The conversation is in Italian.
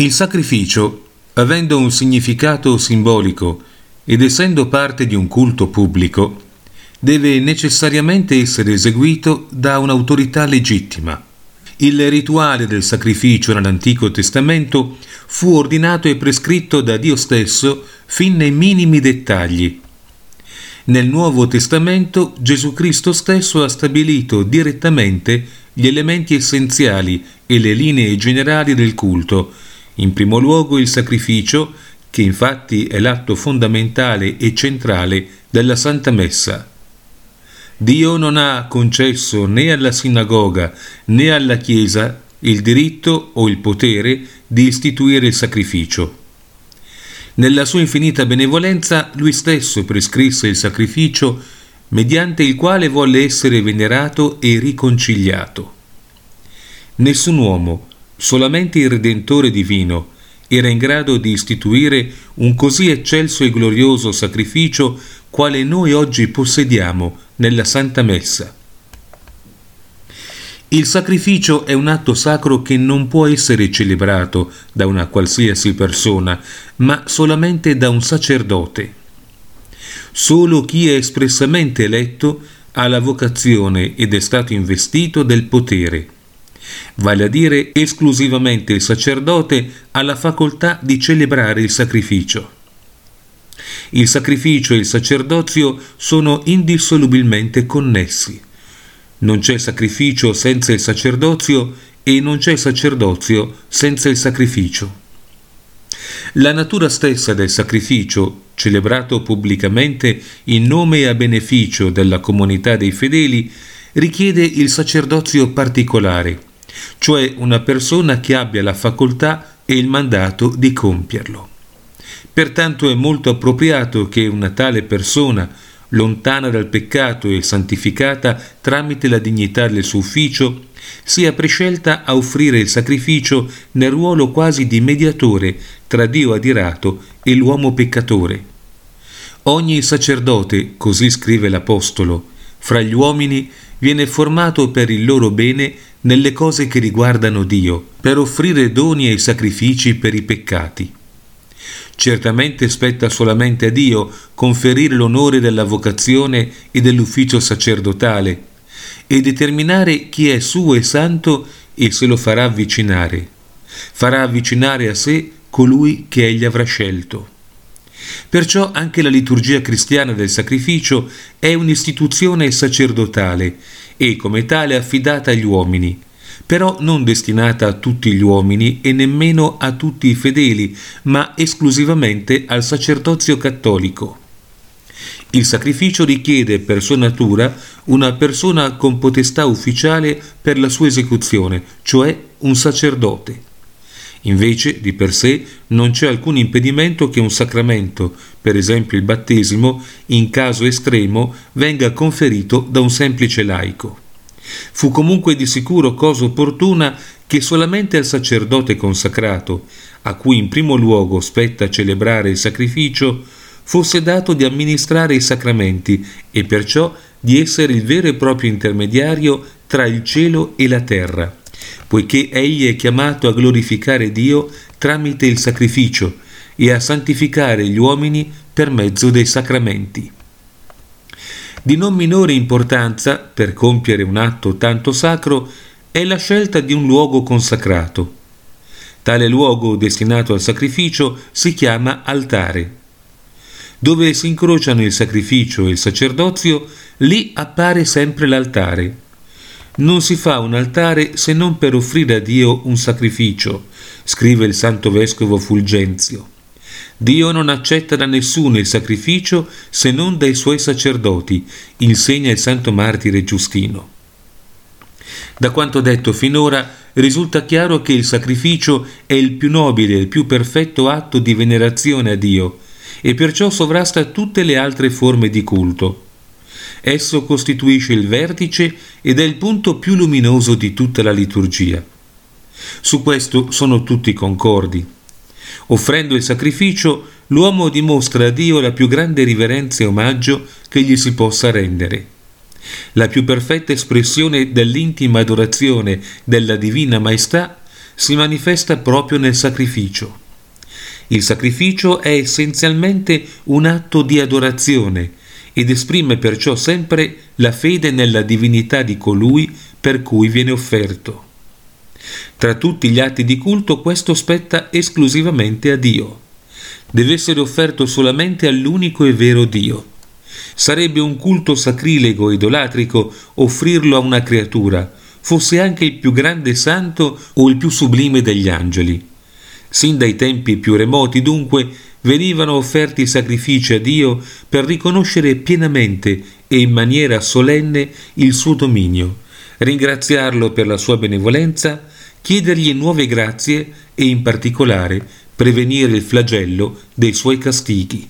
Il sacrificio, avendo un significato simbolico ed essendo parte di un culto pubblico, deve necessariamente essere eseguito da un'autorità legittima. Il rituale del sacrificio nell'Antico Testamento fu ordinato e prescritto da Dio stesso fin nei minimi dettagli. Nel Nuovo Testamento Gesù Cristo stesso ha stabilito direttamente gli elementi essenziali e le linee generali del culto, in primo luogo il sacrificio, che infatti è l'atto fondamentale e centrale della Santa Messa. Dio non ha concesso né alla sinagoga né alla Chiesa il diritto o il potere di istituire il sacrificio. Nella sua infinita benevolenza lui stesso prescrisse il sacrificio mediante il quale volle essere venerato e riconciliato. Nessun uomo, solamente il Redentore divino, era in grado di istituire un così eccelso e glorioso sacrificio quale noi oggi possediamo nella Santa Messa. Il sacrificio è un atto sacro che non può essere celebrato da una qualsiasi persona, ma solamente da un sacerdote. Solo chi è espressamente eletto ha la vocazione ed è stato investito del potere vale a dire esclusivamente il sacerdote ha la facoltà di celebrare il sacrificio. Il sacrificio e il sacerdozio sono indissolubilmente connessi. Non c'è sacrificio senza il sacerdozio e non c'è sacerdozio senza il sacrificio. La natura stessa del sacrificio, celebrato pubblicamente in nome e a beneficio della comunità dei fedeli, richiede il sacerdozio particolare, cioè una persona che abbia la facoltà e il mandato di compierlo. Pertanto è molto appropriato che una tale persona, lontana dal peccato e santificata tramite la dignità del suo ufficio, sia prescelta a offrire il sacrificio nel ruolo quasi di mediatore tra Dio adirato e l'uomo peccatore. Ogni sacerdote, così scrive l'Apostolo, fra gli uomini viene formato per il loro bene nelle cose che riguardano Dio, per offrire doni e sacrifici per i peccati. Certamente spetta solamente a Dio conferire l'onore della vocazione e dell'ufficio sacerdotale e determinare chi è suo e santo e se lo farà avvicinare. Farà avvicinare a sé colui che egli avrà scelto. Perciò anche la liturgia cristiana del sacrificio è un'istituzione sacerdotale e come tale affidata agli uomini, però non destinata a tutti gli uomini e nemmeno a tutti i fedeli, ma esclusivamente al sacerdozio cattolico. Il sacrificio richiede per sua natura una persona con potestà ufficiale per la sua esecuzione, cioè un sacerdote. Invece, di per sé, non c'è alcun impedimento che un sacramento, per esempio il battesimo, in caso estremo, venga conferito da un semplice laico. Fu comunque di sicuro cosa opportuna che solamente al sacerdote consacrato, a cui in primo luogo spetta celebrare il sacrificio, fosse dato di amministrare i sacramenti e perciò di essere il vero e proprio intermediario tra il cielo e la terra poiché egli è chiamato a glorificare Dio tramite il sacrificio e a santificare gli uomini per mezzo dei sacramenti. Di non minore importanza, per compiere un atto tanto sacro, è la scelta di un luogo consacrato. Tale luogo destinato al sacrificio si chiama altare. Dove si incrociano il sacrificio e il sacerdozio, lì appare sempre l'altare non si fa un altare se non per offrire a Dio un sacrificio, scrive il santo vescovo Fulgenzio. Dio non accetta da nessuno il sacrificio se non dai suoi sacerdoti, insegna il santo martire Giustino. Da quanto detto finora risulta chiaro che il sacrificio è il più nobile il più perfetto atto di venerazione a Dio e perciò sovrasta tutte le altre forme di culto. Esso costituisce il vertice ed è il punto più luminoso di tutta la liturgia. Su questo sono tutti concordi. Offrendo il sacrificio, l'uomo dimostra a Dio la più grande riverenza e omaggio che gli si possa rendere. La più perfetta espressione dell'intima adorazione della divina maestà si manifesta proprio nel sacrificio. Il sacrificio è essenzialmente un atto di adorazione ed esprime perciò sempre la fede nella divinità di colui per cui viene offerto. Tra tutti gli atti di culto questo spetta esclusivamente a Dio. Deve essere offerto solamente all'unico e vero Dio. Sarebbe un culto sacrilego e idolatrico offrirlo a una creatura, fosse anche il più grande santo o il più sublime degli angeli. Sin dai tempi più remoti, dunque, venivano offerti sacrifici a Dio per riconoscere pienamente e in maniera solenne il suo dominio, ringraziarlo per la sua benevolenza, chiedergli nuove grazie e in particolare prevenire il flagello dei suoi castighi.